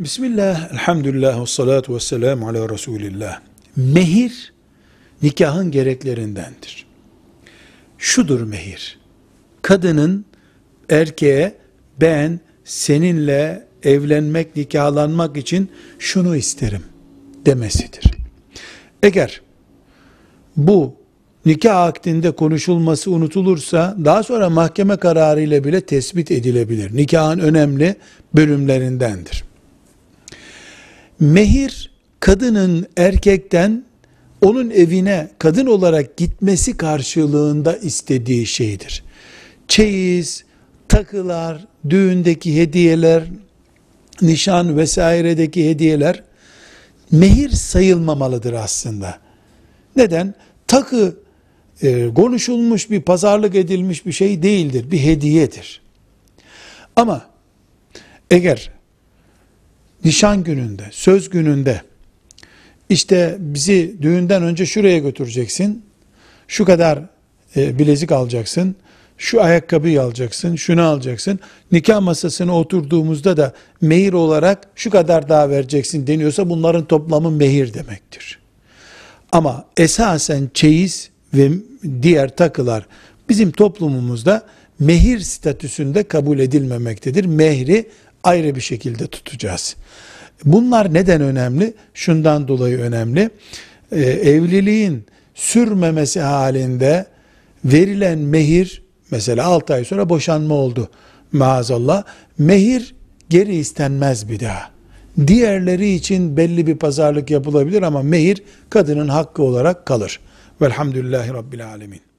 Bismillah, elhamdülillah, ve salatu ve selamu ala Resulillah. Mehir, nikahın gereklerindendir. Şudur mehir. Kadının erkeğe ben seninle evlenmek, nikahlanmak için şunu isterim demesidir. Eğer bu nikah akdinde konuşulması unutulursa daha sonra mahkeme kararı ile bile tespit edilebilir. Nikahın önemli bölümlerindendir. Mehir kadının erkekten onun evine kadın olarak gitmesi karşılığında istediği şeydir. Çeyiz, takılar, düğündeki hediyeler, nişan vesairedeki hediyeler mehir sayılmamalıdır aslında. Neden? Takı e, konuşulmuş bir pazarlık edilmiş bir şey değildir. Bir hediyedir. Ama eğer nişan gününde, söz gününde işte bizi düğünden önce şuraya götüreceksin, şu kadar e, bilezik alacaksın, şu ayakkabıyı alacaksın, şunu alacaksın. Nikah masasına oturduğumuzda da mehir olarak şu kadar daha vereceksin deniyorsa bunların toplamı mehir demektir. Ama esasen çeyiz ve diğer takılar bizim toplumumuzda mehir statüsünde kabul edilmemektedir. Mehri ayrı bir şekilde tutacağız. Bunlar neden önemli? Şundan dolayı önemli. Ee, evliliğin sürmemesi halinde verilen mehir mesela 6 ay sonra boşanma oldu maazallah. Mehir geri istenmez bir daha. Diğerleri için belli bir pazarlık yapılabilir ama mehir kadının hakkı olarak kalır. Velhamdülillahi Rabbil Alemin.